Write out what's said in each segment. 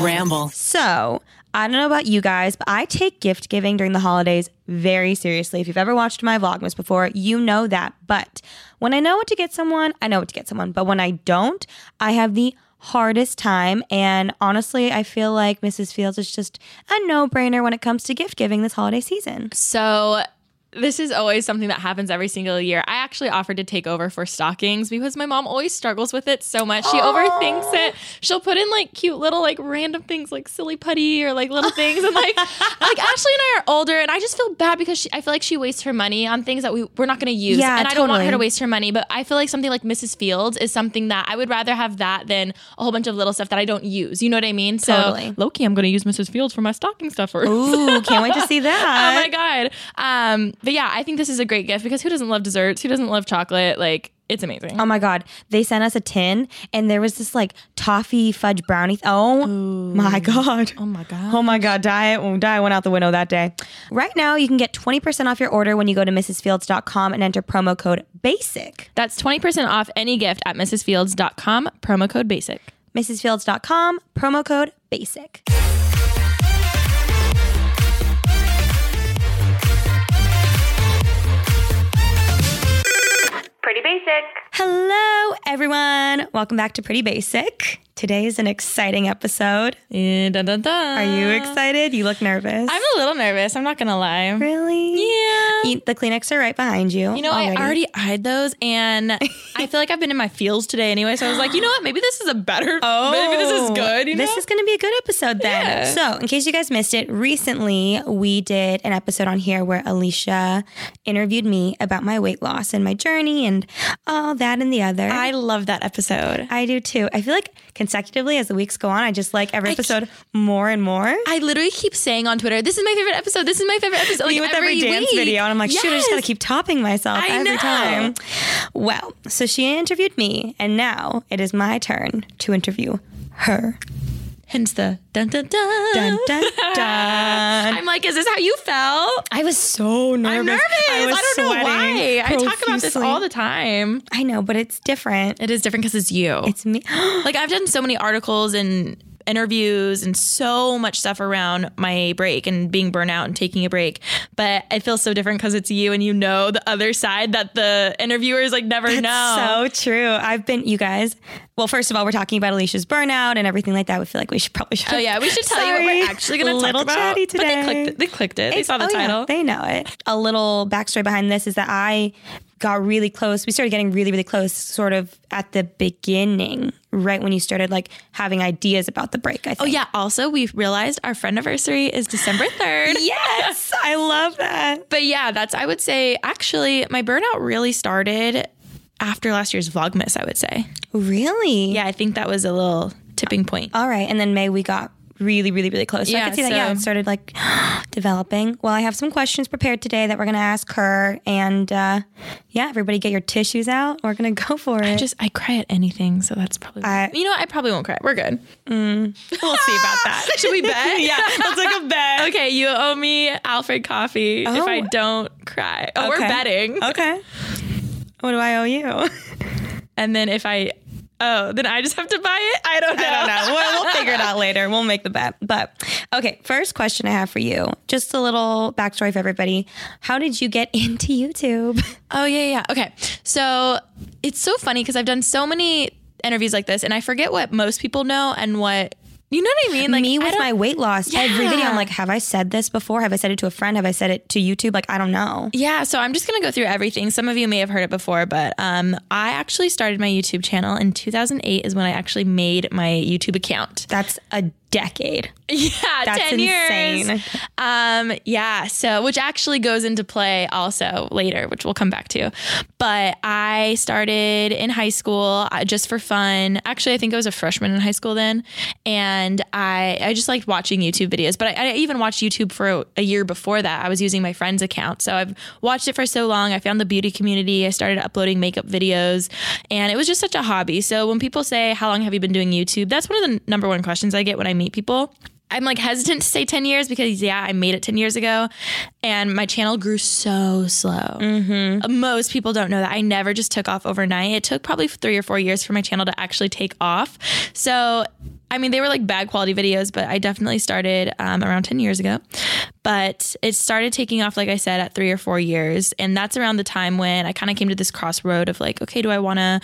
Ramble. So, I don't know about you guys, but I take gift giving during the holidays very seriously. If you've ever watched my Vlogmas before, you know that. But when I know what to get someone, I know what to get someone. But when I don't, I have the hardest time. And honestly, I feel like Mrs. Fields is just a no brainer when it comes to gift giving this holiday season. So this is always something that happens every single year. I actually offered to take over for stockings because my mom always struggles with it so much. She overthinks it. She'll put in like cute little like random things like silly putty or like little things and like like Ashley and I are older and I just feel bad because she, I feel like she wastes her money on things that we we're not going to use. Yeah, and I don't want her to waste her money, but I feel like something like Mrs. Fields is something that I would rather have that than a whole bunch of little stuff that I don't use. You know what I mean? So Totally. Loki, I'm going to use Mrs. Fields for my stocking stuffers. Ooh, can't wait to see that. Oh my god. Um, but yeah, I think this is a great gift because who doesn't love desserts? Who doesn't love chocolate? Like it's amazing. Oh my god, they sent us a tin and there was this like toffee fudge brownie. oh my god. oh my god. Oh my god, diet diet went out the window that day. Right now, you can get 20% off your order when you go to mrsfields.com and enter promo code BASIC. That's 20% off any gift at mrsfields.com, promo code basic. mrsfields.com, promo code BASIC. Basic. Hello, everyone. Welcome back to Pretty Basic. Today is an exciting episode. Eh, dun, dun, dun. Are you excited? You look nervous. I'm a little nervous. I'm not gonna lie. really? Yeah. You- the Kleenex are right behind you. You know, I already eyed those, and I feel like I've been in my feels today anyway. So I was like, you know what? Maybe this is a better. Oh, maybe this is good. You know? This is going to be a good episode then. Yeah. So, in case you guys missed it, recently we did an episode on here where Alisha interviewed me about my weight loss and my journey and all that and the other. I love that episode. I do too. I feel like consecutively as the weeks go on, I just like every episode more and more. I literally keep saying on Twitter, "This is my favorite episode. This is my favorite episode." Me with every, dance week. video, and I'm like, shoot, I just gotta keep topping myself I every know. time. Well, so she interviewed me, and now it is my turn to interview her. Hence the dun dun dun. Dun dun dun. I'm like, is this how you felt? I was so nervous. I'm nervous. I, was don't know why. I talk about this all the time. I know, but it's different. It is different because it's you. It's me. like I've done so many articles and interviews and so much stuff around my break and being burnout and taking a break. But it feels so different because it's you and you know the other side that the interviewers like never know. So true. I've been, you guys. Well, first of all, we're talking about Alisha's burnout and everything like that. We feel like we should probably should. Oh yeah, we should tell you what we're actually going to talk about. chatty But they today. clicked it. They clicked it. They saw the Oh, yeah, title. they know it. A little backstory behind this is that I got really close. We started getting really, really close sort of at the beginning, right when you started like having ideas about the break. I oh, think. Oh yeah. Also, we've realized our friend anniversary is December third. Yes. I love that. But yeah, that's I would say actually my burnout really started after last year's Vlogmas. I would say. Really? Yeah, I think that was a little tipping point. All right. And then May we got really, really, really close. So I Yeah, could see that. Yeah, so- it started like developing. Well, I have some questions prepared today that we're going to ask her. And uh, yeah, everybody get your tissues out. We're going to go for it. I Just I cry at anything, so that's probably. I- you know, what? I probably won't cry. We're good. we'll see about that. Should we bet? yeah, let's take a bet. Okay, you owe me Alfred coffee if Oh. I don't cry. Oh, we're betting. Okay. What do I owe you? And then if I, oh, then I just have to buy it. I don't know. I don't know. We'll, we'll figure it out later. We'll make the bet. But okay, first question I have for you. Just a little backstory for everybody. How did you get into YouTube? Oh yeah, yeah. Okay. So it's so funny because I've done so many interviews like this, and I forget what most people know and what you know what I mean. Like Me with my weight loss. Every video, I'm like, have I said this before? Have I said it to a friend? Have I said it to YouTube? Like, I don't know. Yeah, so I'm just gonna go through everything. Some of you may have heard it before, but um, I actually started my YouTube channel in 2008 is when I actually made my YouTube account. That's a decade. Yeah, That's 10 insane. years. Um, yeah, so which actually goes into play also later, which we'll come back to. But I started in high school uh, just for fun. Actually, I think I was a freshman in high school then, and I I just liked watching YouTube videos. But I, I even watched YouTube for a, a year before that. I was using my friend's account, so I've watched it for so long. I found the beauty community. I started uploading makeup videos, and it was just such a hobby. So when people say, "How long have you been doing YouTube?" That's one of the number one questions I get when I meet people. I'm like hesitant to say 10 years because yeah, I made it 10 years ago and my channel grew so slow. Mm-hmm. Most people don't know that. I never just took off overnight. It took probably three or four years for my channel to actually take off. So I mean, they were like bad quality videos, but I definitely started um, around 10 years ago. But it started taking off, like I said, at three or four years. And that's around the time when I kind of came to this crossroad of like, okay, do I want to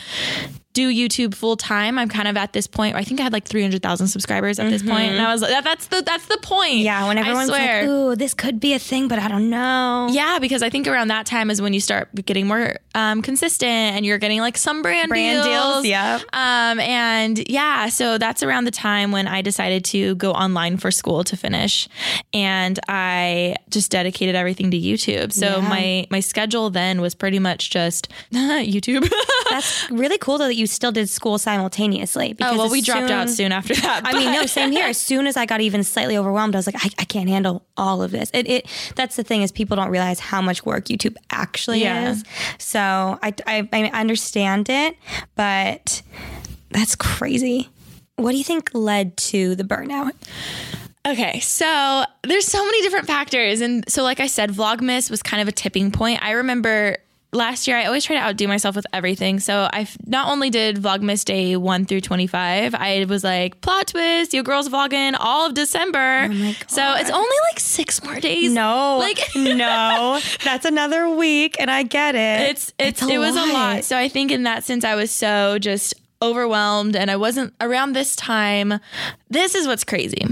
do YouTube full time. I'm kind of at this point. I think I had like 300,000 subscribers at this point, and I was like, that, "That's the that's the point." Yeah, when everyone's like, "Ooh, this could be a thing, but I don't know." Yeah, because I think around that time is when you start getting more um, consistent and you're getting like some brand, Brand deals, Yeah, Um, and yeah, so that's around the time when I decided to go online for school to finish, and I just dedicated everything to YouTube. So Yeah. my my schedule then was pretty much just YouTube. That's really cool though that you still did school simultaneously. oh well, we dropped out soon- soon after that. I mean, no, same here. As soon as I got even slightly overwhelmed, I was like, I, I can't handle all of this. It, it that's the thing is people don't realize how much work YouTube actually Yeah. is. So I, I I understand it, but that's crazy. What do you think led to the burnout? Okay, so there's so many different factors. And so, like I said, Vlogmas was kind of a tipping point. I remember last year, I always try to outdo myself with everything. So, I not only did Vlogmas day one through 25, I was like, plot twist, you girls vlogging all of December. Oh So, it's only like six more days. No, Like- no, that's another week, and I get it. it's it's, a it was a lot. lot. So I think in that sense I was so just overwhelmed and I wasn't around this time. This is what's crazy.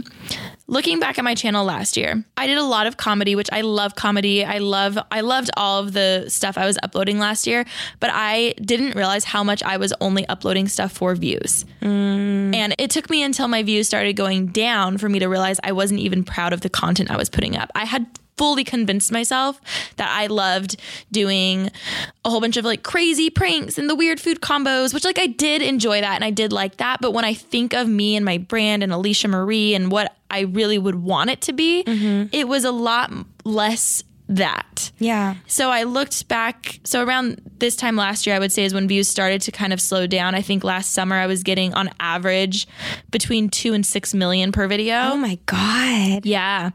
Looking back at my channel last year, I did a lot of comedy, which I love comedy. I love I loved all of the stuff I was uploading last year, but I didn't realize how much I was only uploading stuff for views. Mm. And it took me until my views started going down for me to realize I wasn't even proud of the content I was putting up. I had fully convinced myself that I loved doing a whole bunch of like crazy pranks and the weird food combos, which like I did enjoy that and I did like that. But when I think of me and my brand and Alisha Marie and what I really would want it to be, mm-hmm. it was a lot less that. yeah. So I looked back. So around this time last year, I would say is when views started to kind of slow down. I think last summer I was getting on average between two and six million per video. Oh my god. Yeah.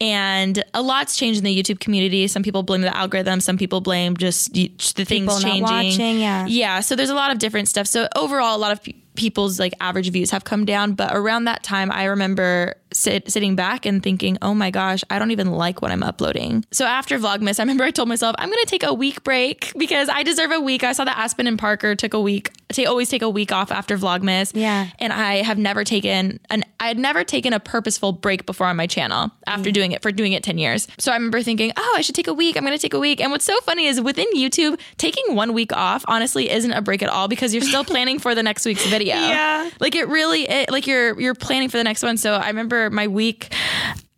And a lot's changed in the YouTube community. Some people blame the algorithm, some people blame just the things People not changing. watching, yeah. Yeah. So there's a lot of different stuff. So overall, a lot of pe- people's like average views have come down. But around that time, I remember sit, sitting back and thinking, oh my gosh, I don't even like what I'm uploading. So after Vlogmas, I remember I told myself, I'm going to take a week break because I deserve a week. I saw that Aspyn and Parker took a week. They always take a week off after Vlogmas. Yeah. And I have never taken an I had never taken a purposeful break before on my channel after doing it for doing it 10 years. So I remember thinking, "Oh, I should take a week. I'm going to take a week." And what's so funny is within YouTube, taking 1 week off honestly isn't a break at all because you're still planning for the next week's video. Yeah. Like it really it, like you're you're planning for the next one. So I remember my week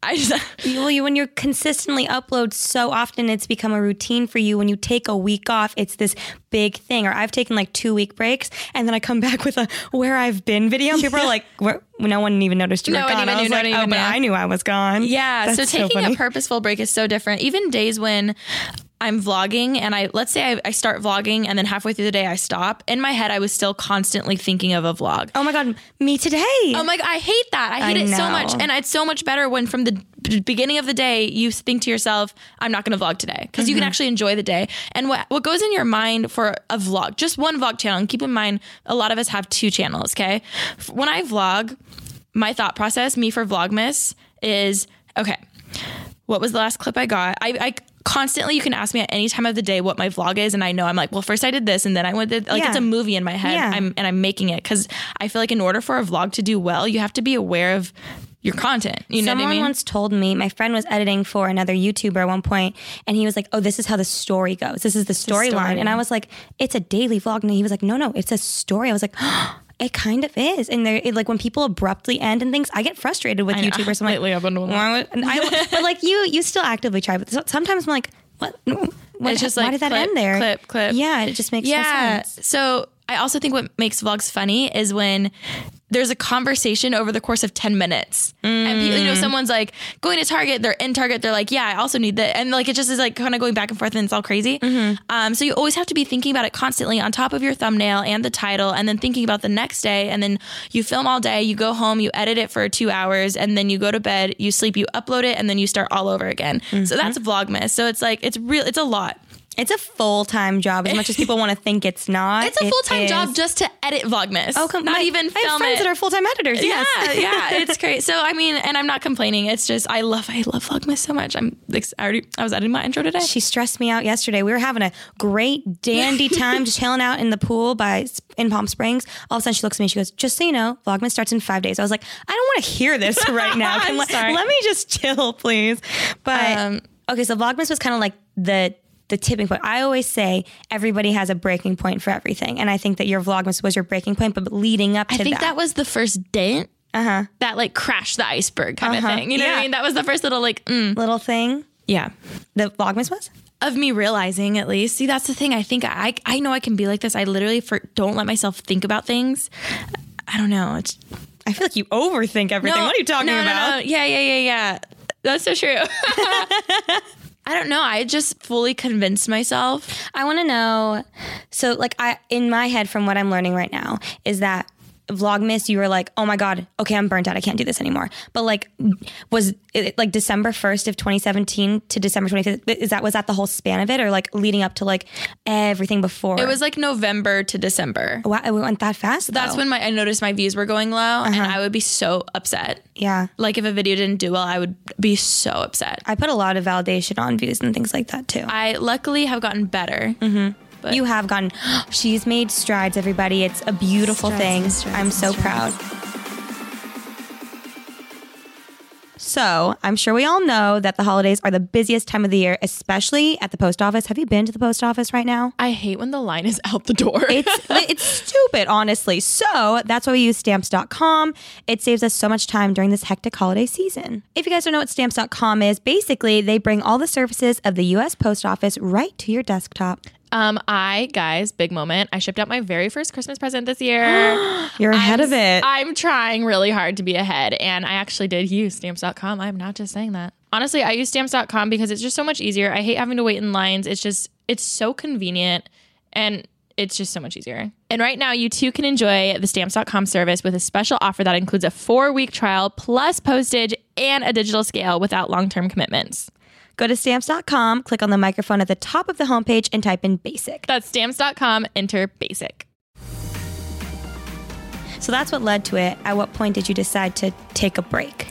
I just Well, you, when you consistently upload so often, it's become a routine for you. When you take a week off, it's this big thing. Or I've taken like two week breaks, and then I come back with a where I've been video. And people are like, where, no one even noticed you No were one gone. even I was knew, like, oh, but. I knew I was gone. Yeah. That's so taking funny. a purposeful break is so different. Even days when I'm vlogging and I let's say I, I start vlogging and then halfway through the day I stop. In my head, I was still constantly thinking of a vlog. Oh my god, me today. Oh my god, I hate that. I hate I it so much. And it's so much better when from the beginning of the day you think to yourself, I'm not going to vlog today because you Mm-hmm. can actually enjoy the day. And what what goes in your mind for a vlog, just one vlog channel. And keep in mind, a lot of us have two channels. Okay, when I vlog, my thought process, me for Vlogmas, is okay. What was the last clip I got? I, I constantly you can ask me at any time of the day what my vlog is, and I know I'm like, well, first I did this, and then I went like Yeah. it's a movie in my head. Yeah. I'm and I'm making it because I feel like in order for a vlog to do well, you have to be aware of your content. You know Someone what I mean? once told me, my friend was editing for another YouTuber at one point, and he was like, Oh, this is how the story goes. This is the storyline. story. And I was like, It's a daily vlog. And he was like, No, no, it's a story. I was like, oh, It kind of is. And there, it, like when people abruptly end and things, I get frustrated with know. YouTubers. I'm like, Lately, I've been doing that. And I, but like you, you still actively try. But sometimes I'm like, What? what It's just why like did that clip, end there? clip, clip. Yeah, it just makes no yeah. sense. So I also think what makes vlogs funny is when there's a conversation over the course of 10 minutes. And people, you know, mm. someone's like going to Target, they're in Target, they're like, yeah, I also need that. And like, it just is like kind of going back and forth and it's all crazy. Mm-hmm. Um, so you always have to be thinking about it constantly on top of your thumbnail and the title, and then thinking about the next day. And then you film all day, you go home, you edit it for two hours, and then you go to bed, you sleep, you upload it, and then you start all over again. Mm-hmm. So that's Vlogmas. So it's like, it's real, it's a lot. It's a full time job as much as people want to think it's not. It's a full time job just to edit Vlogmas. Oh, come not my- even I have friends it. that are full time editors. Yes. Yeah, yeah, it's great. So I mean, and I'm not complaining. It's just I love I love Vlogmas so much. I'm like I already I was editing my intro today. She stressed me out yesterday. We were having a great dandy time just chilling out in the pool by in Palm Springs. All of a sudden, she looks at me. She goes, "Just so you know, Vlogmas starts in five days." I was like, "I don't want to hear this right now. I'm let, sorry. let me just chill, please." But Um, okay, so Vlogmas was kind of like the the tipping point. I always say everybody has a breaking point for everything, and I think that your Vlogmas was your breaking point. But leading up to that. I think that, that was the first dent uh huh, that like crashed the iceberg kind Uh-huh. of thing. You know what I mean? That was the first little like mm, little thing. yeah. The Vlogmas was. Of me realizing at least. See, that's the thing. I think I I know I can be like this. I literally for, don't let myself think about things. I don't know. It's I feel like you overthink everything. what are you talking no, no, about? no. Yeah, yeah, yeah, yeah. That's so true. I don't know. I just fully convinced myself. I want to know. So, like, I in my head, from what I'm learning right now, is that Vlogmas, you were like, oh my god, okay, I'm burnt out. I can't do this anymore. But like, was it like December 1st of 2017 to December 25th? Is that was that the whole span of it, or like leading up to like everything before? It was like November to December. Wow, it went that fast. That's though. when my I noticed my views were going low, and Uh-huh. I would be so upset. yeah. Like if a video didn't do well, I would be so upset. I put a lot of validation on views and things like that too. I luckily have gotten better. Mm-hmm. But you have gone. She's made strides, everybody. It's a beautiful Strides thing. I'm so proud. So, I'm sure we all know that the holidays are the busiest time of the year, especially at the post office. Have you been to the post office right now? I hate when the line is out the door. It's it's stupid, honestly. So that's why we use stamps.com. It saves us so much time during this hectic holiday season. If you guys don't know what stamps.com is, basically they bring all the services of the US Post Office right to your desktop. Um, I guys, big moment. I shipped out my very first Christmas present this year. You're ahead I'm, of it. I'm trying really hard to be ahead, and I actually did use stamps.com. I'm not just saying that. Honestly, I use stamps.com because it's just so much easier. I hate having to wait in lines. It's just, it's so convenient and it's just so much easier. And right now, you too can enjoy the stamps.com service with a special offer that includes a four week trial plus postage and a digital scale without long term commitments. Go to stamps.com, click on the microphone at the top of the homepage, and type in basic. That's stamps.com, enter basic. So that's what led to it. At what point did you decide to take a break?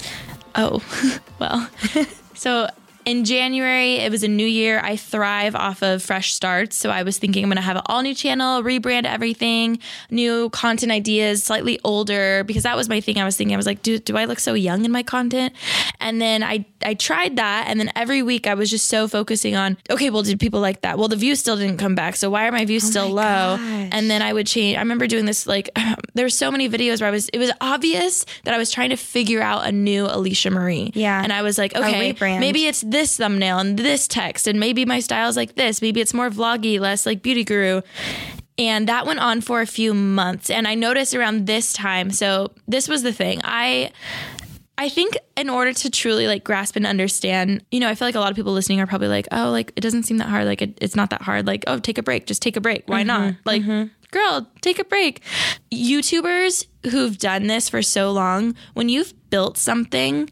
Oh, well. so in January, it was a new year. I thrive off of fresh starts. So I was thinking I'm going to have an all new channel, rebrand everything, new content ideas, slightly older, because that was my thing. I was thinking, I was like, do, do I look so young in my content? And then I, I tried that. And then every week I was just so focusing on, okay, well, did people like that? Well, the views still didn't come back. So why are my views still low? gosh. And then I would change. I remember doing this like there were so many videos where I was. It was obvious that I was trying to figure out a new Alisha Marie. Yeah. and I was like, okay, maybe it's this thumbnail and this text, and maybe my style's like this. Maybe it's more vloggy, less like beauty guru. And that went on for a few months. And I noticed around this time. So this was the thing. I I think in order to truly like grasp and understand, you know, I feel like a lot of people listening are probably like, oh, like it doesn't seem that hard. Like it, it's not that hard. Like, oh, take a break. Just take a break. Why mm-hmm, not? Like, mm-hmm. girl, take a break. YouTubers who've done this for so long, when you've built something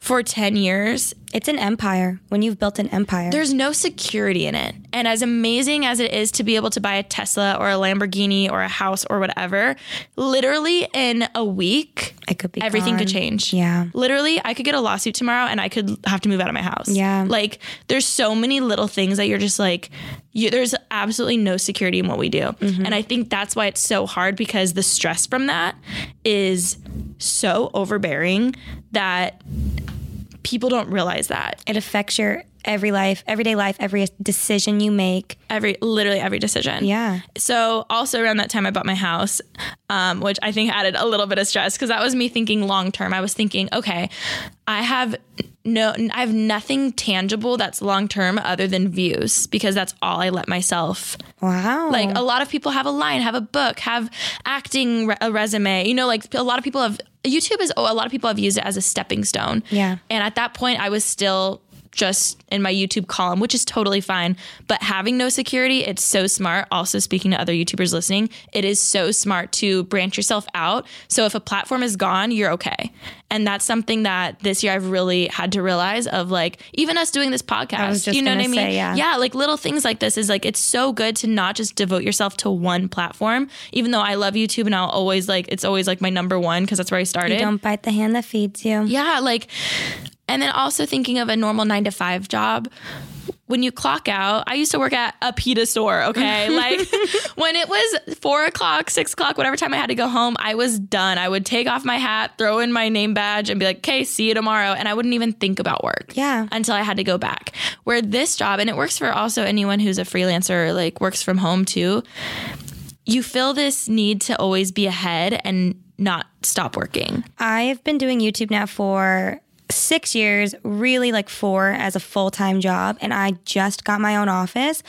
for 10 years, It's an empire when you've built an empire. there's no security in it. And as amazing as it is to be able to buy a Tesla or a Lamborghini or a house or whatever, literally in a week, it could be everything could change. Yeah. Literally, I could get a lawsuit tomorrow and I could have to move out of my house. Yeah. Like, there's so many little things that you're just like, you, there's absolutely no security in what we do. Mm-hmm. And I think that's why it's so hard because the stress from that is so overbearing that people don't realize that. It affects your every life, everyday life, every decision you make. Every literally every decision. Yeah. So also around that time, I bought my house, um, which I think added a little bit of stress because that was me thinking long term. I was thinking, okay, I have no, I have nothing tangible that's long term other than views because that's all I let myself. Wow. Like a lot of people have a line, have a book, have acting re- a resume. You know, like a lot of people have YouTube is. Oh, a lot of people have used it as a stepping stone. Yeah. And at that point, I was still just in my YouTube column, which is totally fine. But having no security, it's so smart. Also, speaking to other YouTubers listening, it is so smart to branch yourself out. So if a platform is gone, you're okay. And that's something that this year I've really had to realize of like, even us doing this podcast, you know what I mean? say, yeah. yeah, like little things like this is like, it's so good to not just devote yourself to one platform, even though I love YouTube and I'll always like, it's always like my number one because that's where I started. don't bite the hand that feeds you. Yeah, like, and then also thinking of a normal nine to five job. When you clock out, I used to work at a pita store, okay? like when it was four o'clock, six o'clock, whatever time I had to go home, I was done. I would take off my hat, throw in my name badge, and be like, okay, see you tomorrow. And I wouldn't even think about work. Yeah. Until I had to go back. Where this job, and it works for also anyone who's a freelancer, like works from home too, you feel this need to always be ahead and not stop working. I've been doing YouTube now for six years, really like four as a full time job. And I just got my own office.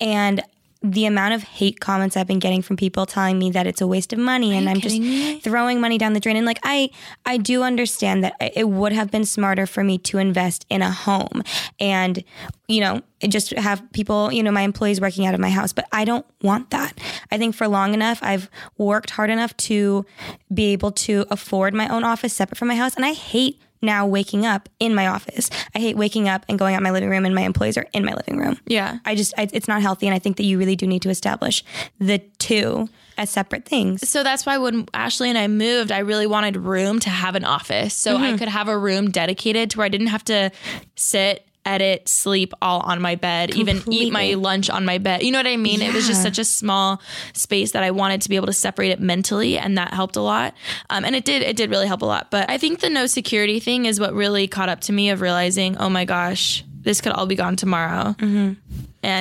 And the amount of hate comments I've been getting from people telling me that it's a waste of money and I'm just me? throwing money down the drain. And like I I do understand that it would have been smarter for me to invest in a home and you know just have people you know my employees working out of my house. But I don't want that. I think for long enough I've worked hard enough to be able to afford my own office separate from my house, and I hate now waking up in my office. I hate waking up and going out my living room and my employees are in my living room. Yeah. I just, I, it's not healthy. And I think that you really do need to establish the two as separate things. So that's why when Ashley and I moved, I really wanted room to have an office so I Mm-hmm. could have a room dedicated to where I didn't have to sit, edit, sleep all on my bed, even eat my lunch on my bed. You know what I mean? It was just such a small space that I wanted to be able to separate it mentally, and that helped a lot. Um, and it did, it did really help a lot. But I think the no security thing is what really caught up to me of realizing, oh my gosh, this could all be gone tomorrow. And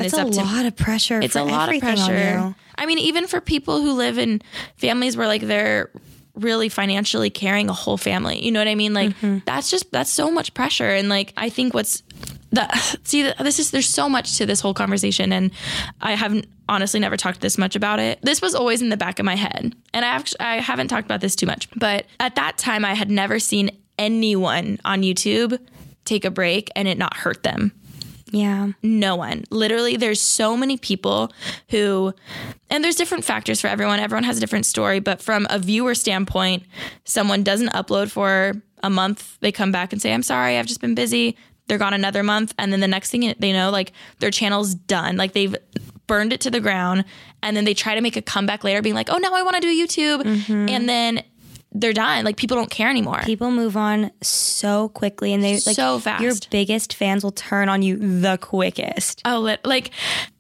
It's it's a to lot of pressure. it's a lot of pressure. I mean, even for people who live in families where like they're really financially carrying a whole family, you know what I mean? Like Mm-hmm. that's just that's so much pressure. And like I think what's the see this is there's so much to this whole conversation, and I haven't honestly never talked this much about it. This was always in the back of my head, and I actually I haven't talked about this too much. But at that time, I had never seen anyone on YouTube take a break and it not hurt them Yeah. no one. Literally, there's so many people who, and there's different factors for everyone. Everyone has a different story, but from a viewer standpoint, someone doesn't upload for a month, they come back and say, I'm sorry, I've just been busy. They're gone another month. And then the next thing they know, like their channel's done. Like they've burned it to the ground. And then they try to make a comeback later, being like, oh, now I want to do YouTube. Mm-hmm. And then they're done. Like people don't care anymore. People move on so quickly and they like So fast. your biggest fans will turn on you the quickest. Oh, like,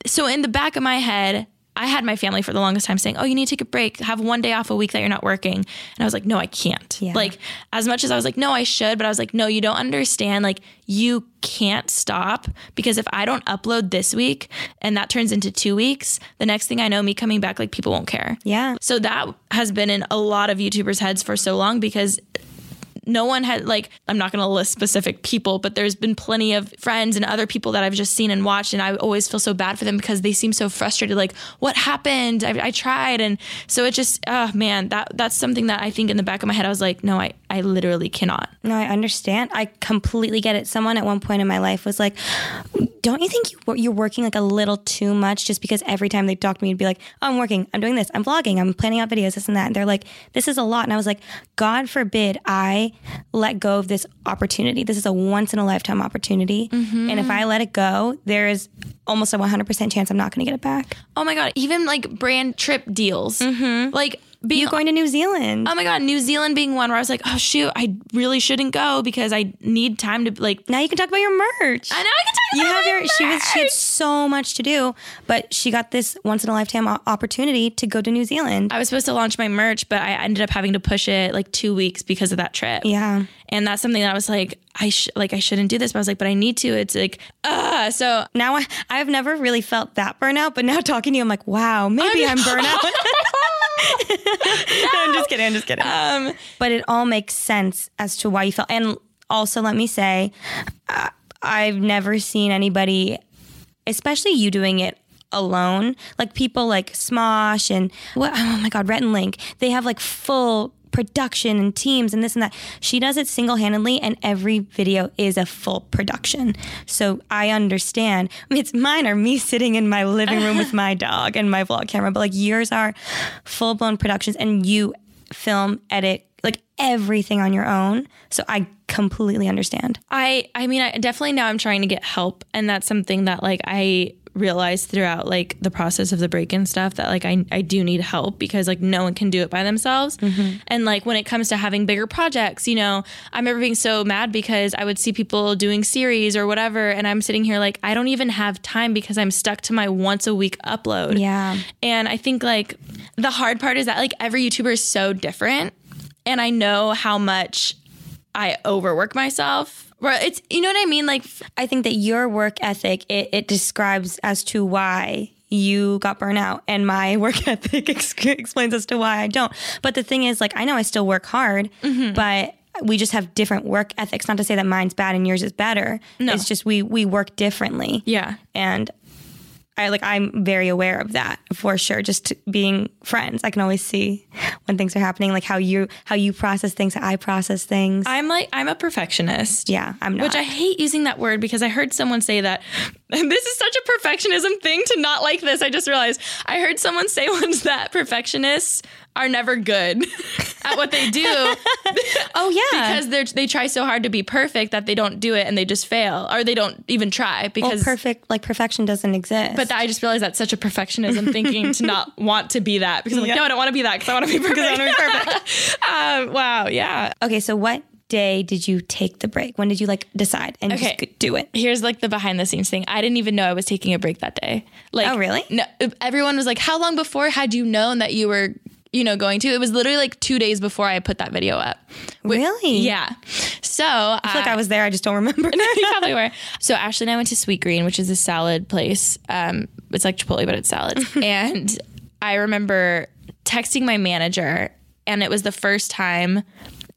so in the back of my head, I had my family for the longest time saying, Oh, you need to take a break, have one day off a week that you're not working. And I was like, No, I can't. Yeah. Like, as much as I was like, No, I should, but I was like, No, you don't understand. Like, you can't stop because if I don't upload this week and that turns into two weeks, the next thing I know, me coming back, like, people won't care. Yeah. So that has been in a lot of YouTubers' heads for so long because no one had like I'm not going to list specific people, but there's been plenty of friends and other people that I've just seen and watched, and I always feel so bad for them because they seem so frustrated. Like, what happened? I, I tried, and so it just, oh man, that that's something that I think in the back of my head I was like, no, I I literally cannot. No, I understand. I completely get it. Someone at one point in my life was like, "Don't you think you, you're working like a little too much?" Just because every time they talk to me, it'd be like, oh, "I'm working. I'm doing this. I'm vlogging. I'm planning out videos. This and that." And they're like, "This is a lot." And I was like, "God forbid I let go of this opportunity. This is a once in a lifetime opportunity, mm-hmm. and if I let it go, there is almost a 100% chance I'm not going to get it back." Oh my god, even like brand trip deals, mm-hmm. like being You going to New Zealand? Oh my god, New Zealand being one where I was like, oh shoot, I really shouldn't go because I need time to like. now you can talk about your merch. I know I can talk you about have your she was she had so much to do but she got this once in a lifetime opportunity to go to new zealand I was supposed to launch my merch, but I ended up having to push it like two weeks because of that trip. yeah And that's something that I was like, I sh- like I shouldn't do this, but I was like, but I need to. It's like ah, so Now I, I've never really felt that burnout, but now talking to you, I'm like, wow, maybe I'm, burnout. I'm just kidding. I'm just kidding. um, but it all makes sense as to why you felt. And also, let me say, uh, I've never seen anybody, especially you doing it alone. Like people like Smosh and what? Oh my God, Rhett and Link. They have like full production and teams and this and that. She does it single handedly, and every video is a full production. So I understand. I mean, it's mine are me sitting in my living room with my dog and my vlog camera, but like yours are full blown productions, and you film, edit, like everything on your own. So I completely understand. I I mean, I definitely now I'm trying to get help, and that's something that like I realized throughout like the process of the break and stuff that like I, I do need help because like no one can do it by themselves mm-hmm. and like when it comes to having bigger projects you know i remember being so mad because i would see people doing series or whatever and i'm sitting here like i don't even have time because i'm stuck to my once a week upload Yeah. and I think like the hard part is that like every YouTuber is so different. And I know how much I overwork myself. Or it's you know what I mean? Like I think that your work ethic it, it describes as to why you got burnt out and my work ethic ex- explains as to why I don't. But the thing is like I know I still work hard, mm-hmm. but we just have different work ethics. Not to say that mine's bad and yours is better. No. It's just we we work differently. yeah. And I like I'm very aware of that for sure. Just being friends, I can always see when things are happening, like how you how you process things, how I process things. I'm like I'm a perfectionist. yeah, I'm not. Which I hate using that word because I heard someone say that and this is such a perfectionism thing to not like this. I just realized I heard someone say once that perfectionists are never good at what they do oh yeah, because they they try so hard to be perfect that they don't do it and they just fail or they don't even try well, because perfect like perfection doesn't exist. but I just realized that's such a perfectionism thinking to not want to be that because I'm like, no, I don't want to be that because I want to be perfect. I wanna be perfect. um, wow, yeah. okay, so what day did you take the break? When did you like decide and Okay. just do it? Here's like the behind the scenes thing. I didn't even know I was taking a break that day. Like, Oh, really? No, everyone was like, "How long before had you known that you were?" You know, going to it was literally like two days before I put that video up. Wh- Really? Yeah. So I I feel like I was there. I just don't remember. you probably were. So Ashley and I went to Sweetgreen, which is a salad place. Um, it's like Chipotle, but it's salads. and I remember texting my manager, and it was the first time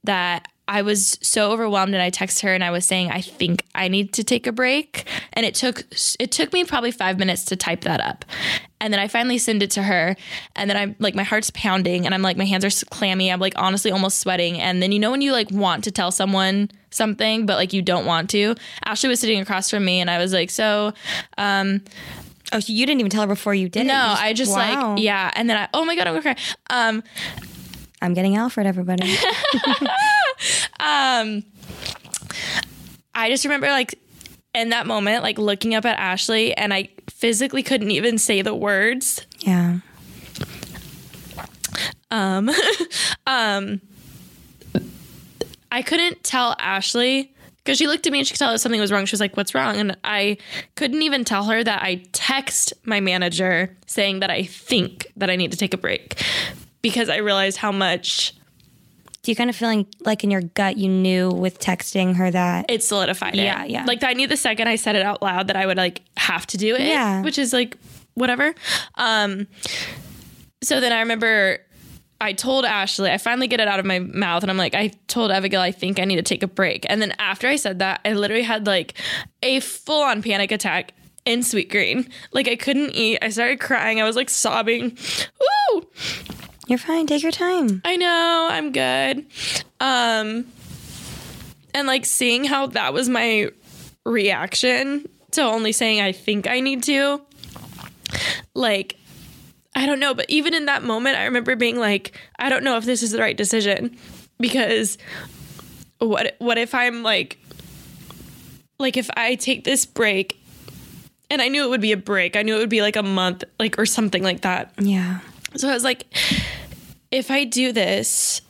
that I was so overwhelmed. And I texted her, and I was saying, I think I need to take a break. And it took it took me probably five minutes to type that up. And then I finally send it to her, and then I'm like, my heart's pounding, and I'm like, my hands are clammy. I'm like, honestly, almost sweating. And then you know when you like want to tell someone something, but like you don't want to. Ashley was sitting across from me, and I was like, so um, oh, so you didn't even tell her before you did it. no, You I just wow. like yeah. And then I, oh my god, I'm gonna cry. Um, I'm getting Alfred, everybody. um, I just remember like in that moment, like looking up at Ashley, and I physically couldn't even say the words. yeah. Um, um, I couldn't tell Ashley because she looked at me and she could tell that something was wrong. She was like, "What's wrong?" And I couldn't even tell her that I text my manager saying that I think that I need to take a break because I realized how much Do you kind of feeling like in your gut you knew with texting her that it solidified it. Yeah, yeah. Like I knew the second I said it out loud that I would like have to do it. Yeah. Which is like whatever. Um so then I remember I told Ashley, I finally get it out of my mouth and I'm like, I told Abigail I think I need to take a break. And then after I said that, I literally had like a full on panic attack in Sweetgreen. Like I couldn't eat. I started crying. I was like sobbing. Woo! You're fine, take your time. I know, I'm good. Um and like seeing how that was my reaction to only saying I think I need to like I don't know, but even in that moment I remember being like I don't know if this is the right decision because what what if I'm like like if I take this break and I knew it would be a break. I knew it would be like a month like or something like that. Yeah. So I was like, if I do this,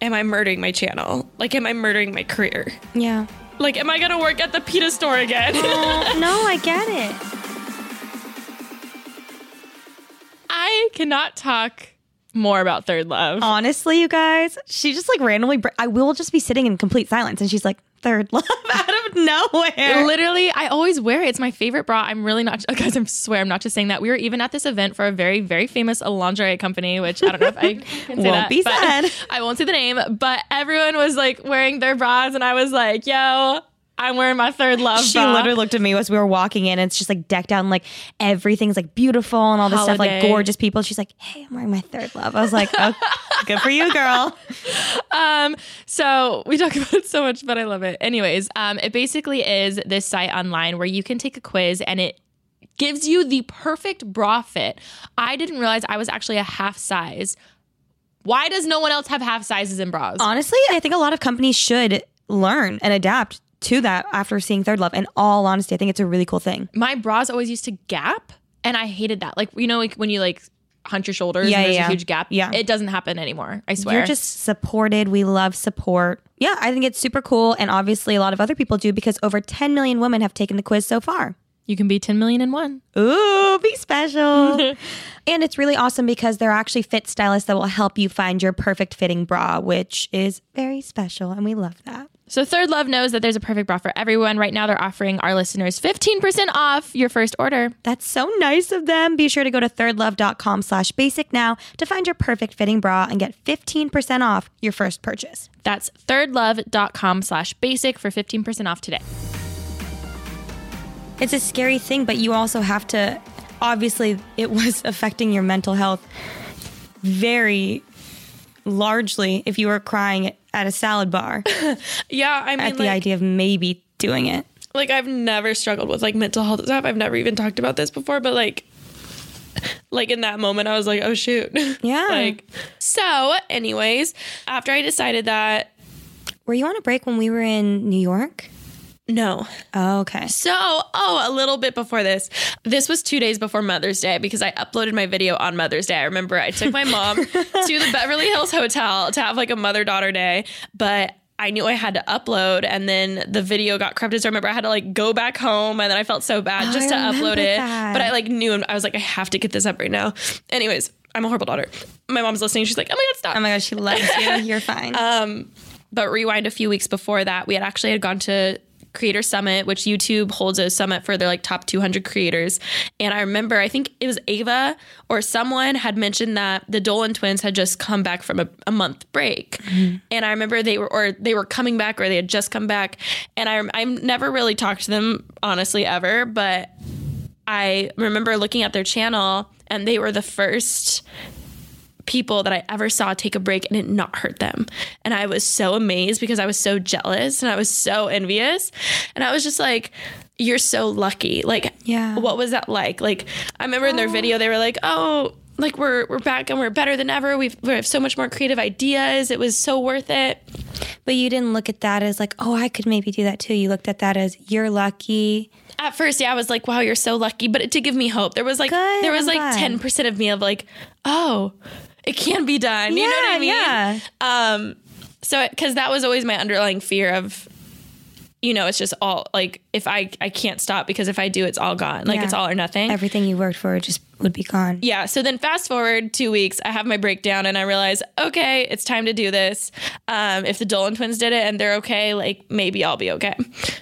am I murdering my channel? Like, am I murdering my career? Yeah. Like, am I gonna work at the pita store again? Oh, no, I get it. I cannot talk more about ThirdLove. Honestly, you guys, she just like randomly. Br- I will just be sitting in complete silence, and she's like, "Third love" out of nowhere. Literally, I always wear it. It's my favorite bra. I'm really not, guys. I swear, I'm not just saying that. We were even at this event for a very, very famous lingerie company, which I don't know if I can say Won't that, be said. I won't say the name, but everyone was like wearing their bras, and I was like, "Yo, I'm wearing my ThirdLove She bra." literally looked at me as we were walking in. And it's just like decked out and like everything's like beautiful and all this stuff, like gorgeous people. She's like, "Hey, I'm wearing my ThirdLove." I was like, "Oh, good for you, girl." Um, so we talk about it so much, but I love it. Anyways, um, it basically is this site online where you can take a quiz and it gives you the perfect bra fit. I didn't realize I was actually a half size. Why does no one else have half sizes in bras? Honestly, I think a lot of companies should learn and adapt to that after seeing ThirdLove. In all honesty, I think it's a really cool thing. My bras always used to gap, and I hated that. Like you know, like when you like hunch your shoulders, Yeah, and there's yeah. a huge gap. Yeah. it doesn't happen anymore. I swear. You're just supported. We love support. Yeah, I think it's super cool. And obviously, a lot of other people do because over 10 million women have taken the quiz so far. you can be 10 million in one. Ooh, be special. and it's really awesome because there are actually fit stylists that will help you find your perfect fitting bra, which is very special. And we love that. So ThirdLove knows that there's a perfect bra for everyone. Right now, they're offering our listeners 15% off your first order. That's so nice of them. Be sure to go to thirdlove.com slash basic now to find your perfect fitting bra and get 15% off your first purchase. That's thirdlove.com slash basic for 15% off today. It's a scary thing, but you also have to, obviously, it was affecting your mental health very largely if you were crying at a salad bar Yeah, I mean, at the idea of maybe doing it. like I've never struggled with like mental health stuff. I've never even talked about this before, but like like in that moment I was like, "Oh shoot." Yeah. like so, anyways, after I decided that Were you on a break when we were in New York? No. Oh, okay. So, oh, a little bit before this. This was 2 days before Mother's Day because I uploaded my video on Mother's Day. I remember I took my mom to the Beverly Hills Hotel to have like a mother-daughter day, but I knew I had to upload and then the video got corrupted. So I remember I had to like go back home and then I felt so bad Oh, just to upload it. that. But I like knew I was like, I have to get this up right now. Anyways, I'm a horrible daughter. My mom's listening. She's like, oh my God, stop. Oh my God, she loves you. You're fine. Um, but rewind a few weeks before that, we had actually had gone to Creator Summit, which YouTube holds a summit for their like top 200 creators. And I remember, I think it was Ava or someone had mentioned that the Dolan twins had just come back from a, a month break. Mm-hmm. And I remember they were, or they were coming back, or they had just come back. And I, I never really talked to them honestly ever, but I remember looking at their channel and they were the first people that I ever saw take a break and it not hurt them. And I was so amazed because I was so jealous and I was so envious. And I was just like, you're so lucky. Like, Yeah. what was that like? Like, I remember in their video, they were like, oh, like we're we're back and we're better than ever. We've we have so much more creative ideas. It was so worth it. but you didn't look at that as like, oh, I could maybe do that too. You looked at that as you're lucky. At first, yeah, I was like, wow, you're so lucky. But it did give me hope. There was like Good, there was I'm like ten percent of me of like, oh, it can be done. You know what I mean? Yeah. Um, so because that was always my underlying fear of, you know, it's just all like if I I can't stop because if I do, it's all gone. Like Yeah. it's all or nothing. Everything you worked for just would be gone. yeah. So then fast forward two weeks, I have my breakdown and I realize, okay, it's time to do this. Um, if the Dolan twins did it and they're okay, like maybe I'll be okay.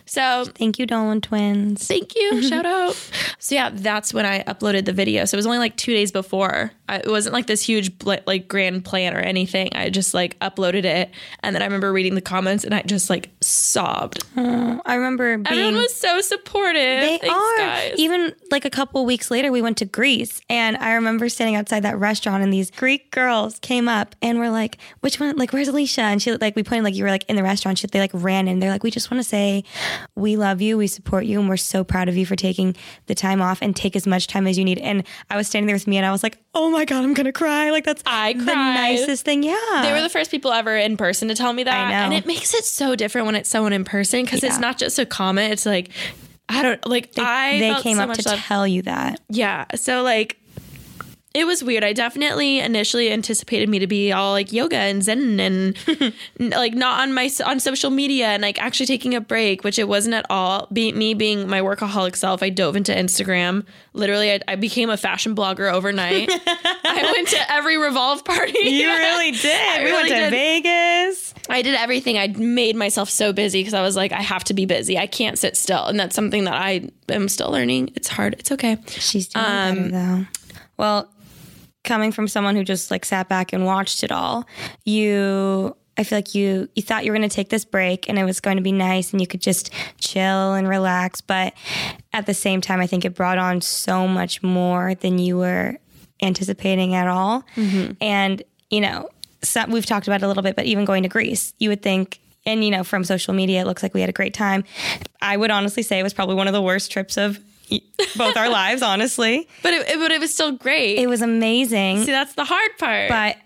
So Thank you, Dolan twins. Thank you. Shout out. So yeah, that's when I uploaded the video. So it was only like two days before. I, it wasn't like this huge bl- like grand plan or anything. I just like uploaded it, and then I remember reading the comments, and I just like sobbed. I remember being. Was so supportive. They Thanks, are. guys. Even like a couple weeks later, we went to Greece, and I remember standing outside that restaurant, and these Greek girls came up and were like, "Which one? Like, where's Alisha?" And she like we pointed like you were like in the restaurant. She, they like ran in. They're like, "We just want to say, we love you, we support you, and we're so proud of you for taking the time off and take as much time as you need." And I was standing there with me, and I was like, "Oh my god, I'm gonna cry!" Like that's I the nicest thing. Yeah, they were the first people ever in person to tell me that, and it makes it so different when it's someone in person because Yeah. it's not just a comment. It's like I don't like I they came so up to love. tell you that. Yeah. So like it was weird. I definitely initially anticipated me to be all like yoga and zen and like not on my on social media and like actually taking a break, which it wasn't at all. Be, me being my workaholic self, I dove into Instagram. Literally, I, I became a fashion blogger overnight. I went to every Revolve party. You really did. we really went to did. Vegas. I did everything. I made myself so busy because I was like, I have to be busy. I can't sit still, and that's something that I am still learning. It's hard. It's okay. She's doing better um, though. Well, coming from someone who just like sat back and watched it all, you I feel like you you thought you were going to take this break and it was going to be nice and you could just chill and relax, but at the same time I think it brought on so much more than you were anticipating at all. Mm-hmm. And, you know, some, we've talked about it a little bit, but even going to Greece, you would think and you know from social media it looks like we had a great time. I would honestly say it was probably one of the worst trips of both our lives, honestly. But it, it- but it was still great. It was amazing, See, that's the hard part. but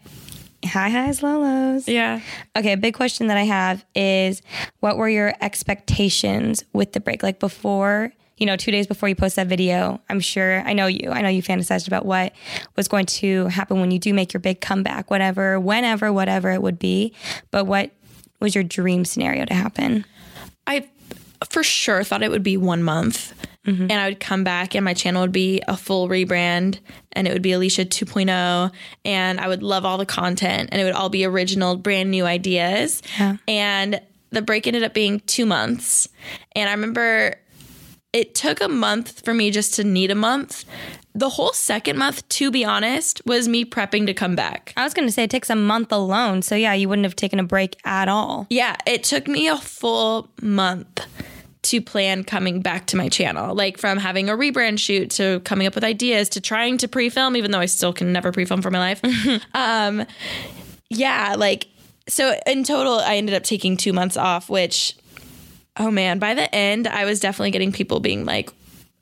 high highs, low lows. yeah. Okay, a big question that I have is what were your expectations with the break? Like before, you know, two days before you post that video, I'm sure, I know you, I know you fantasized about what was going to happen when you do make your big comeback, whatever, whenever, whatever it would be. But what was your dream scenario to happen? I for sure thought it would be one month. Mm-hmm. And I would come back and my channel would be a full rebrand and it would be Alisha 2.0 and I would love all the content and it would all be original, brand new ideas. Yeah. And the break ended up being two months. And I remember it took a month for me just to need a month. The whole second month, to be honest, was me prepping to come back. I was going to say it takes a month alone. So yeah, you wouldn't have taken a break at all. Yeah, it took me a full month to plan coming back to my channel. Like from having a rebrand shoot to coming up with ideas to trying to pre-film, even though I still can never pre-film for my life. um, yeah, like so in total, I ended up taking two months off, which oh man, by the end, I was definitely getting people being like,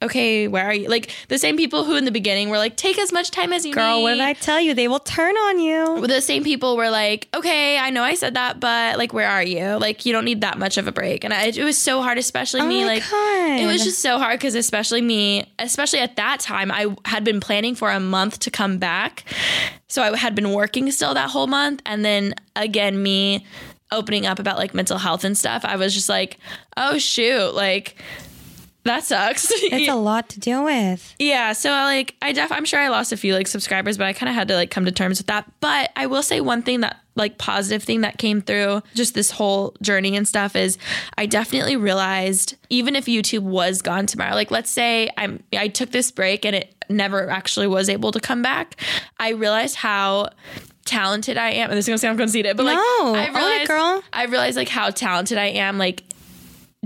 okay, where are you? Like the same people who in the beginning were like, take as much time as you Girl, need. what did I tell you? They will turn on you. the same people were like, okay, I know I said that, but like, where are you? Like, you don't need that much of a break. And I, it was so hard, especially oh me. Oh my like, God. it was just so hard because, especially me, especially at that time, I had been planning for a month to come back. So I had been working still that whole month. And then again, me opening up about like mental health and stuff, I was just like, oh, shoot, like, that sucks. It's a lot to deal with. Yeah, so I like I def I'm sure I lost a few like subscribers, but I kind of had to like come to terms with that. But I will say one thing that like positive thing that came through just this whole journey and stuff is I definitely realized even if YouTube was gone tomorrow, like let's say I'm I took this break and it never actually was able to come back, I realized how talented I am. And this is gonna sound conceited, but like No, I own it, realized girl. I realized like how talented I am, like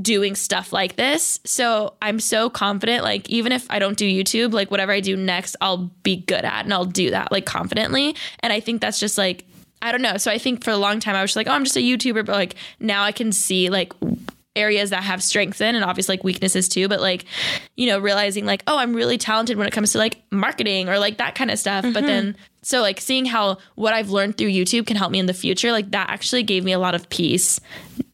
doing stuff like this. So I'm so confident, like, even if I don't do YouTube, like, whatever I do next, I'll be good at and I'll do that, like, confidently. And I think that's just like, I don't know. So I think for a long time, I was just like, oh, I'm just a YouTuber. But like, now I can see, like, areas that have strengths in and obviously like weaknesses too but like you know realizing like oh i'm really talented when it comes to like marketing or like that kind of stuff but mm-hmm. then so like seeing how what i've learned through youtube can help me in the future like that actually gave me a lot of peace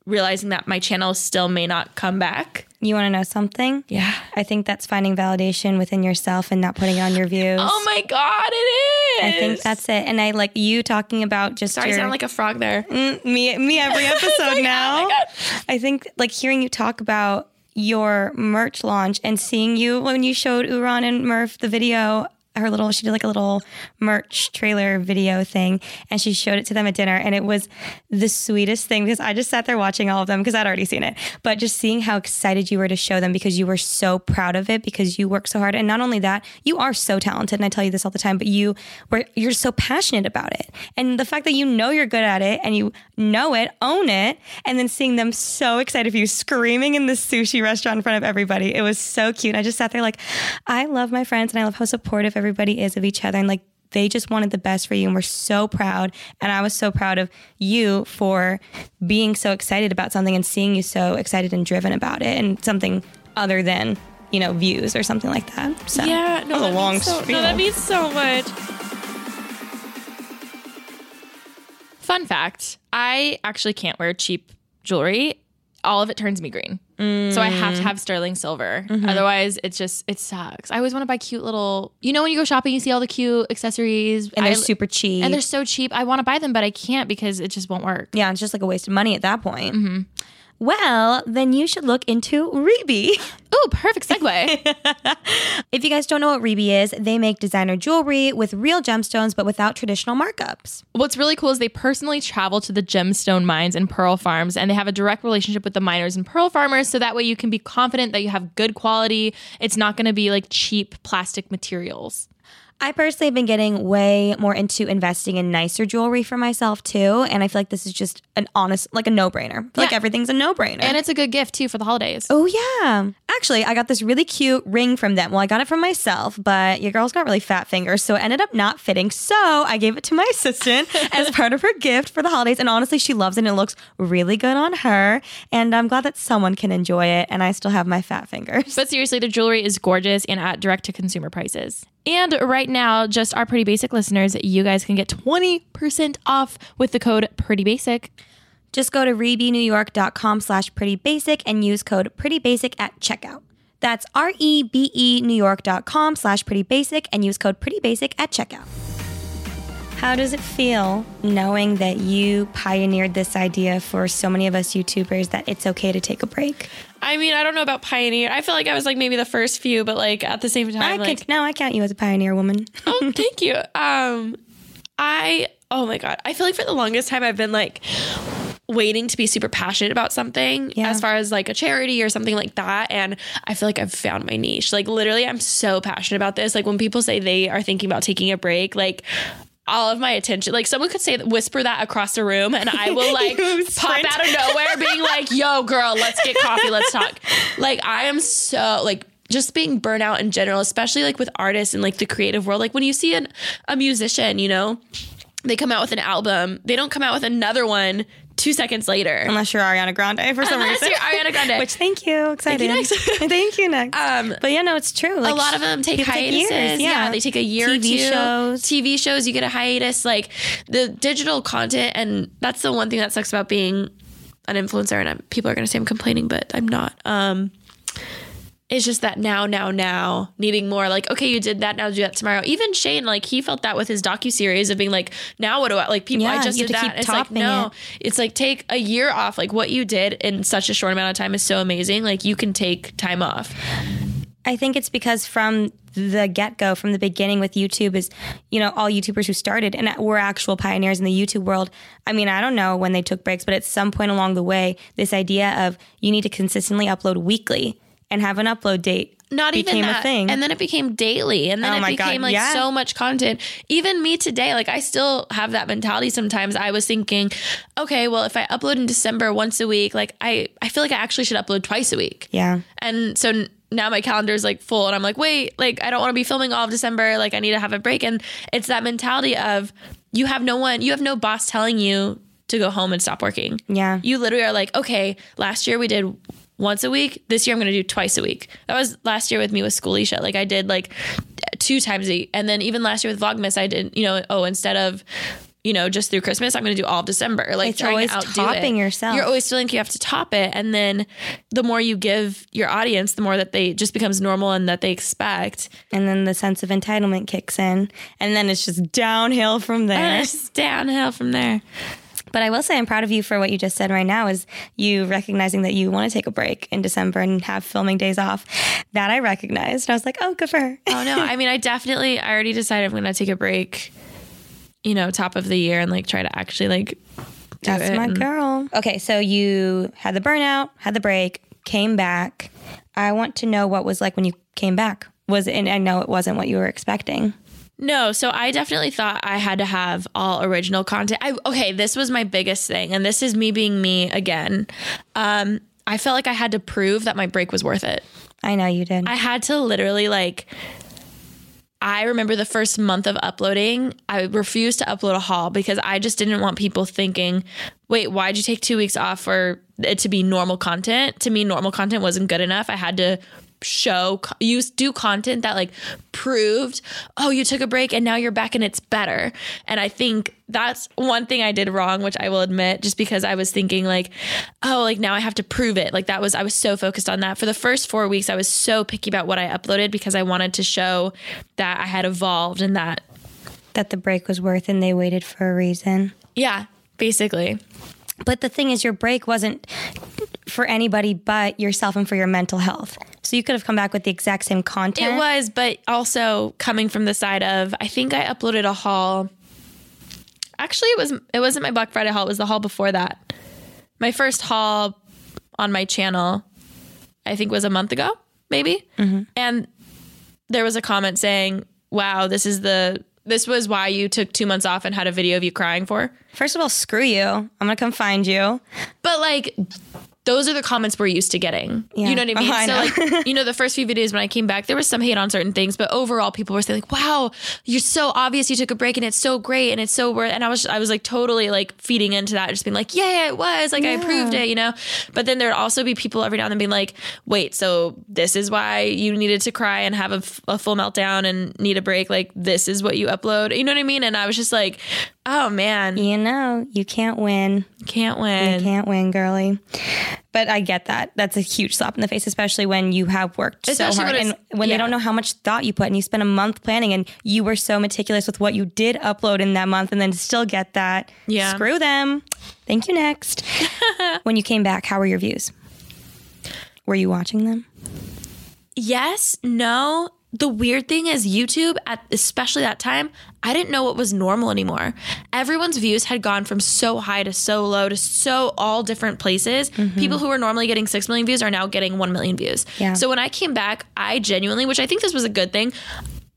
realizing that my channel still may not come back You want to know something? yeah I think that's finding validation within yourself and not putting it on your views. oh my god it is I think that's it. And I like you talking about just sorry I sound like a frog there Mm, me me every episode now. oh my God. I think like hearing you talk about your merch launch and seeing you when you showed Uran and Murph the video her little she did like a little merch trailer video thing and she showed it to them at dinner and it was the sweetest thing because I just sat there watching all of them because I'd already seen it. But just seeing how excited you were to show them because you were so proud of it because you work so hard. And not only that you are so talented and I tell you this all the time but you were you're so passionate about it. And the fact that you know you're good at it and you know it own it and then seeing them so excited for you screaming in the sushi restaurant in front of everybody it was so cute. I just sat there like I love my friends and I love how supportive is of each other and like they just wanted the best for you and we're so proud and I was so proud of you for being so excited about something and seeing you so excited and driven about it and something other than you know views or something like that. So yeah no that was a long so, no that means so much. Fun fact i actually can't wear cheap jewelry all of it turns me green. So I have to have sterling silver. Otherwise, it's just it sucks. I always want to buy cute little. You know when you go shopping, you see all the cute accessories, And they're I- super cheap. and they're so cheap. I want to buy them, but I can't because it just won't work. yeah, it's just like a waste of money at that point. Mm-hmm. Well, then you should look into Rebe. Oh, perfect segue. if you guys don't know what Rebe is, they make designer jewelry with real gemstones but without traditional markups. What's really cool is they personally travel to the gemstone mines and pearl farms, and they have a direct relationship with the miners and pearl farmers. So that way you can be confident that you have good quality. It's not going to be like cheap plastic materials. I personally have been getting way more into investing in nicer jewelry for myself too, and I feel like this is just an honest, like a no-brainer. Like everything's a no-brainer. And it's a good gift too for the holidays. Oh yeah. Actually, I got this really cute ring from them. Well, I got it from myself, but your girl's got really fat fingers, so it ended up not fitting. So I gave it to my assistant as part of her gift for the holidays. And honestly, she loves it and it looks really good on her. And I'm glad that someone can enjoy it and I still have my fat fingers. But seriously, the jewelry is gorgeous and at direct to consumer prices. And right now, just our pretty basic listeners, you guys can get 20% off with the code pretty basic. Just go to rebenewyork.com slash pretty basic and use code pretty basic at checkout. That's R E B E New York.com slash pretty basic and use code pretty basic at checkout. How does it feel knowing that you pioneered this idea for so many of us YouTubers that it's okay to take a break? I mean, I don't know about pioneer. I feel like I was like maybe the first few, but like at the same time, I like can, no, I count you as a pioneer woman. oh, thank you. Um, I oh my god, I feel like for the longest time I've been like waiting to be super passionate about something Yeah. as far as like a charity or something like that and I feel like I've found my niche. Like literally I'm so passionate about this. Like when people say they are thinking about taking a break, like all of my attention, like someone could say whisper that across the room, and I will like pop out of nowhere, being like, "Yo, girl, let's get coffee, let's talk." Like I am so like just being burnout in general, especially like with artists and like the creative world. Like when you see an, a musician, you know, they come out with an album, they don't come out with another one two seconds later. Unless you're Ariana Grande for some Unless reason. you're Ariana Grande. Which thank you. Excited. next. thank you next. Um, but yeah, no, it's true. Like a lot of them take hiatuses. years, yeah. they take a year or TV two. shows. TV shows, you get a hiatus. Like the digital content, and that's the one thing that sucks about being an influencer. And I'm, people are going to say I'm complaining, but I'm not. Um, it's just that now, now, now, needing more. Like, okay, you did that, now do that tomorrow. Even Shane, like, he felt that with his docu series of being like, now what do I like? People, Yeah, I just did that. keep It's like no, it. it's like take a year off. Like what you did in such a short amount of time is so amazing. Like you can take time off. I think it's because from the get go, from the beginning with YouTube, is, you know, all YouTubers who started and were actual pioneers in the YouTube world. I mean, I don't know when they took breaks, but at some point along the way, this idea of you need to consistently upload weekly and have an upload date not became even that. a thing. And then it became daily. And then Oh it my God, became like yeah. so much content. Even me today, like I still have that mentality sometimes. I was thinking, okay, well, if I upload in December once a week, like I, I feel like I actually should upload twice a week. yeah. And so now my calendar is like full and I'm like, wait, like I don't want to be filming all of December. Like I need to have a break. And it's that mentality of you have no one, you have no boss telling you to go home and stop working. Yeah. You literally are like, okay, last year we did once a week. This year I'm going to do twice a week. That was last year with me with Schoolisha. Like I did like two times a week. And then even last year with Vlogmas, I did, you know, oh, instead of, you know, just through Christmas, I'm going to do all of December. Like It's trying always to outdo topping it. yourself. You're always feeling like you have to top it. And then the more you give your audience, the more that they just becomes normal and that they expect. And then the sense of entitlement kicks in. And then it's just downhill from there. And it's downhill from there. But I will say I'm proud of you for what you just said right now is you recognizing that you want to take a break in December and have filming days off. That I recognized. I was like, oh, good for her. Oh no, I mean I definitely I already decided I'm gonna take a break, you know, top of the year and like try to actually like do That's it. my and- girl. Okay, so you had the burnout, had the break, came back. I want to know what was like when you came back. Was it, and I know it wasn't what you were expecting. No, so I definitely thought I had to have all original content. I okay, this was my biggest thing, and this is me being me again. Um, I felt like I had to prove that my break was worth it. I know you did. I had to literally like I remember the first month of uploading, I refused to upload a haul because I just didn't want people thinking, wait, why'd you take two weeks off for it to be normal content? To me, normal content wasn't good enough. I had to show you do content that like proved oh you took a break and now you're back and it's better and i think that's one thing i did wrong which i will admit just because i was thinking like oh like now i have to prove it like that was i was so focused on that for the first four weeks i was so picky about what i uploaded because i wanted to show that i had evolved and that That the break was worth and they waited for a reason. yeah basically But the thing is, your break wasn't for anybody but yourself and for your mental health. So you could have come back with the exact same content. It was, but also coming from the side of I think I uploaded a haul. Actually, it was it wasn't my Black Friday haul. It was the haul before that. My first haul on my channel, I think, was a month ago, maybe. Mm-hmm. And there was a comment saying, "Wow, this is the this was why you took two months off and had a video of you crying for." First of all, screw you. I'm gonna come find you. But like those are the comments we're used to getting. Yeah. You know what I mean? Oh, I so like, you know, the first few videos when I came back, there was some hate on certain things, but overall people were saying like, wow, you're so obvious you took a break and it's so great and it's so worth and I was I was like totally like feeding into that, just being like, yeah, it was. Like I approved it, you know? But then there'd also be people every now and then being like, wait, so this is why you needed to cry and have a, f- a full meltdown and need a break. Like this is what you upload. You know what I mean? And I was just like, oh man, You know, you can't win. can't win. You can't win, girly. But I get that. That's a huge slap in the face, especially when you have worked Especially so hard when and when yeah. they don't know how much thought you put and you spent a month planning and you were so meticulous with what you did upload in that month and then still get that. Yeah. Screw them. Thank you next. when you came back, how were your views? Were you watching them? yes, no. The weird thing is YouTube at especially that time, I didn't know what was normal anymore. Everyone's views had gone from so high to so low to so all different places. Mm-hmm. People who were normally getting 6 million views are now getting 1 million views. Yeah. So when I came back, I genuinely, which I think this was a good thing,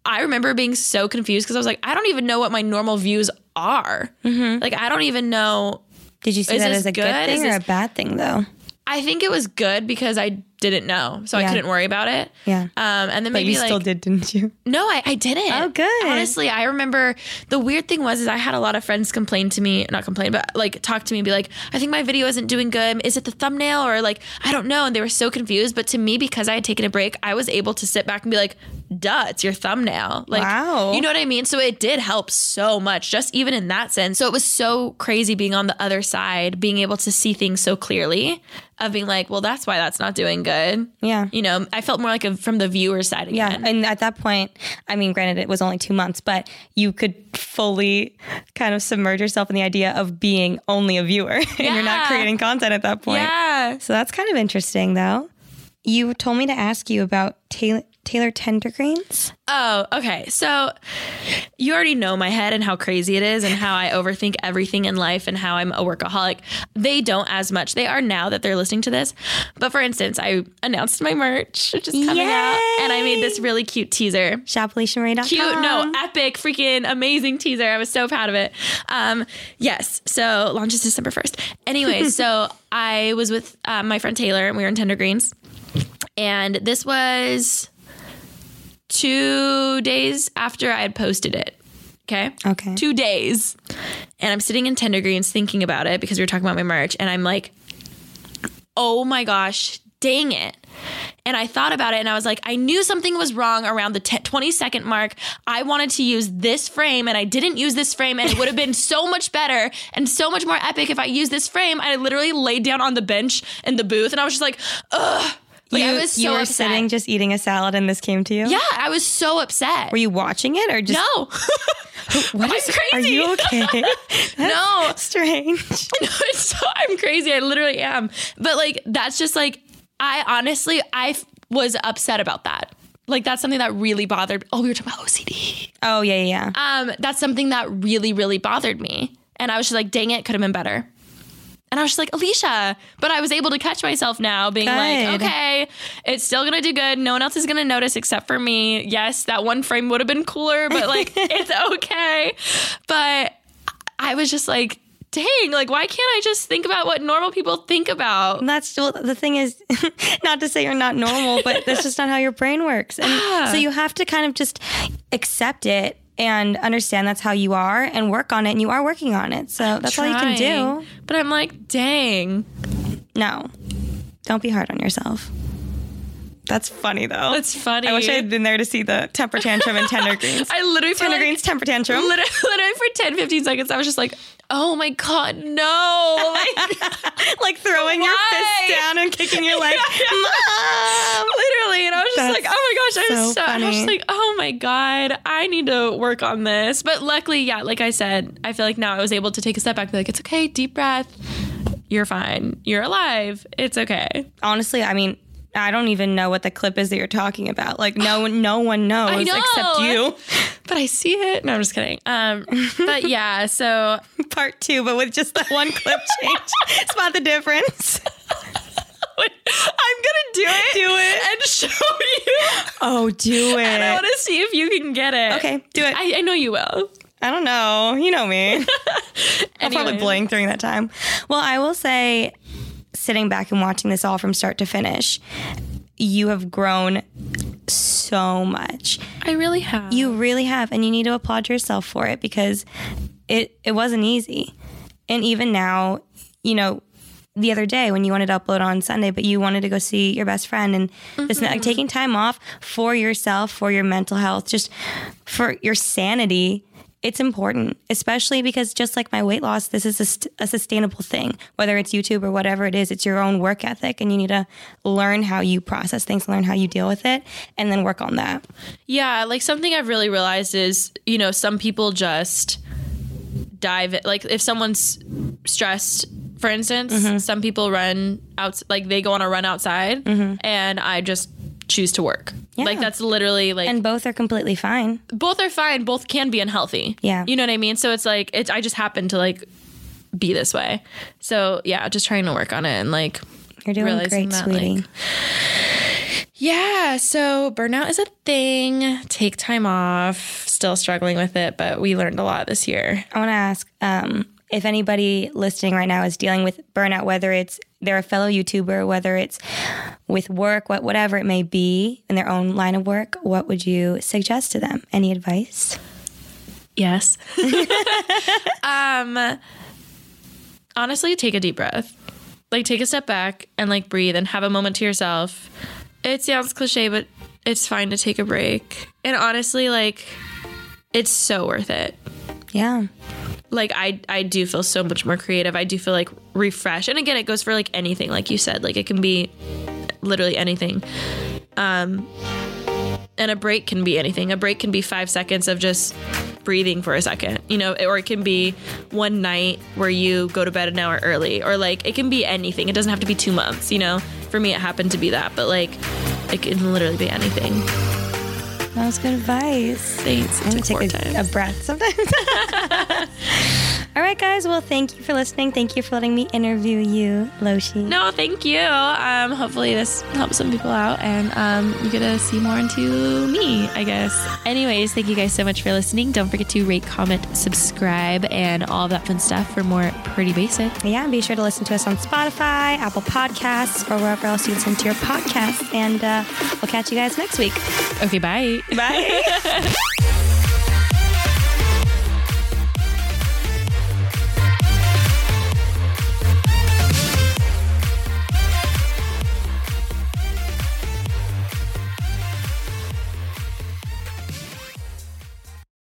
I remember being so confused because I was like, I don't even know what my normal views are. Mm-hmm. Like I don't even know Did you see Is that as a good, good? thing or a bad thing though? I think it was good because I didn't know, so Yeah. I couldn't worry about it. Yeah. Um, and then But maybe you like still did, didn't you? No, I, I didn't. Oh, good. Honestly, I remember the weird thing was is I had a lot of friends complain to me, not complain, but like talk to me and be like, I think my video isn't doing good. Is it the thumbnail or like I don't know? And they were so confused. But to me, because I had taken a break, I was able to sit back and be like, duh, it's your thumbnail. Like Wow. you know what I mean? So it did help so much, just even in that sense. So it was so crazy being on the other side, being able to see things so clearly of being like, well, that's why that's not doing good. Yeah. You know, I felt more like a, from the viewer side again. Yeah, and at that point, I mean, granted, it was only two months, but you could fully kind of submerge yourself in the idea of being only a viewer, and you're not creating content at that point. Yeah. So that's kind of interesting, though. You told me to ask you about Taylor, Taylor Tender Greens. Oh, okay. So you already know my head and how crazy it is and how I overthink everything in life and how I'm a workaholic. They don't as much. They are now that they're listening to this. But for instance, I announced my merch, which is coming out, and I made this really cute teaser. ShopLishaMarie.com. Cute, no, epic, freaking amazing teaser. I was so proud of it. Um, yes, so launches December 1st. Anyway, so I was with uh, my friend Taylor and we were in Tender Greens. And this was two days after I had posted it. Okay. Okay. Two days. And I'm sitting in Tender Greens thinking about it because we were talking about my merch. And I'm like, oh my gosh, dang it. And I thought about it and I was like, I knew something was wrong around the 10, 20 second mark. I wanted to use this frame and I didn't use this frame and it would have been so much better and so much more epic if I used this frame. I literally laid down on the bench in the booth and I was just like, ugh. Like, you, I was so you were upset. sitting just eating a salad, and this came to you. yeah, I was so upset. Were you watching it or just? no. what is crazy. Are you okay? no. Strange. No, it's so I'm crazy. I literally am. But like that's just like I honestly I f- was upset about that. Like that's something that really bothered. Oh, we were talking about OCD. Oh yeah, yeah. yeah. Um, that's something that really, really bothered me. And I was just like, dang it, could have been better. And I was just like, Alisha, but I was able to catch myself now, being like, okay, it's still gonna do good. No one else is gonna notice except for me. Yes, that one frame would have been cooler, but like, it's okay. But I was just like, dang, like, why can't I just think about what normal people think about? And that's still the thing is not to say you're not normal, but that's just not how your brain works. And Ah. so you have to kind of just accept it and understand that's how you are and work on it. And you are working on it. So that's all you can do. But I'm like, dang. No, don't be hard on yourself. That's funny though. That's funny. I wish I had been there to see the temper tantrum and tender greens. I literally tender like, greens temper tantrum. literally, literally for 10, 15 seconds, I was just like, oh my God, no. Like, like throwing your fist down and kicking your leg. Mom! literally. And I was just That's like, oh my gosh, I was, so so, I was just like, oh my God, I need to work on this. But luckily, yeah, like I said, I feel like now I was able to take a step back, be like, it's okay, deep breath. You're fine. You're alive. It's okay. Honestly, I mean, I don't even know what the clip is that you're talking about. Like no one, no one knows know. except you. But I see it. No, I'm just kidding. Um, but yeah, so Part two, but with just that one clip change. Spot the difference. I'm gonna do it. Do it. and show you. Oh, do it. And I want to see if you can get it. Okay, do it. I, I know you will. I don't know. You know me. I'll probably Anyway. blank during that time. Well, I will say, sitting back and watching this all from start to finish, you have grown so much. I really have. You really have, and you need to applaud yourself for it because it it wasn't easy. And even now, you know, the other day when you wanted to upload on Sunday, but you wanted to go see your best friend and this like mm-hmm. taking time off for yourself, for your mental health, just for your sanity. It's important, especially because just like my weight loss, this is a, st- a sustainable thing. Whether it's YouTube or whatever it is, it's your own work ethic, and you need to learn how you process things, learn how you deal with it, and then work on that. Yeah, like something I've really realized is, you know, some people just dive it. Like if someone's stressed, for instance, Mm-hmm. some people run out, like they go on a run outside, and I just choose to work. Like that's literally like And both are completely fine. both are fine. Both can be unhealthy. Yeah. you know what I mean. So it's like it's. I just happen to like be this way. So yeah, just trying to work on it and like You're doing great, that, sweetie. like, Yeah, so burnout is a thing. Take time off. Still struggling with it, but we learned a lot this year. I want to ask um, if anybody listening right now is dealing with burnout, whether it's they're a fellow YouTuber, whether it's with work, what whatever it may be in their own line of work, what would you suggest to them? Any advice? Yes. um honestly, take a deep breath. Like take a step back and like breathe and have a moment to yourself. It sounds cliche, but it's fine to take a break. And honestly, like it's so worth it. Yeah. Like I I do feel so much more creative. I do feel like refreshed. And again, it goes for like anything, like you said. Like it can be literally anything. Um and a break can be anything. A break can be five seconds of just breathing for a second, you know, or it can be one night where you go to bed an hour early, or like it can be anything. It doesn't have to be two months, you know. For me, it happened to be that, but like it can literally be anything. That was good advice. Thanks. I'm gonna take a, a breath sometimes. All right, guys. Well, thank you for listening. Thank you for letting me interview you, Loshi. No, thank you. Um, hopefully this helps some people out and um, you get to see more into me, I guess. Anyways, thank you guys so much for listening. Don't forget to rate, comment, subscribe, and all that fun stuff for more pretty basic. Yeah, and be sure to listen to us on Spotify, Apple Podcasts, or wherever else you listen to your podcasts. And uh, we'll catch you guys next week. Okay, bye. Bye.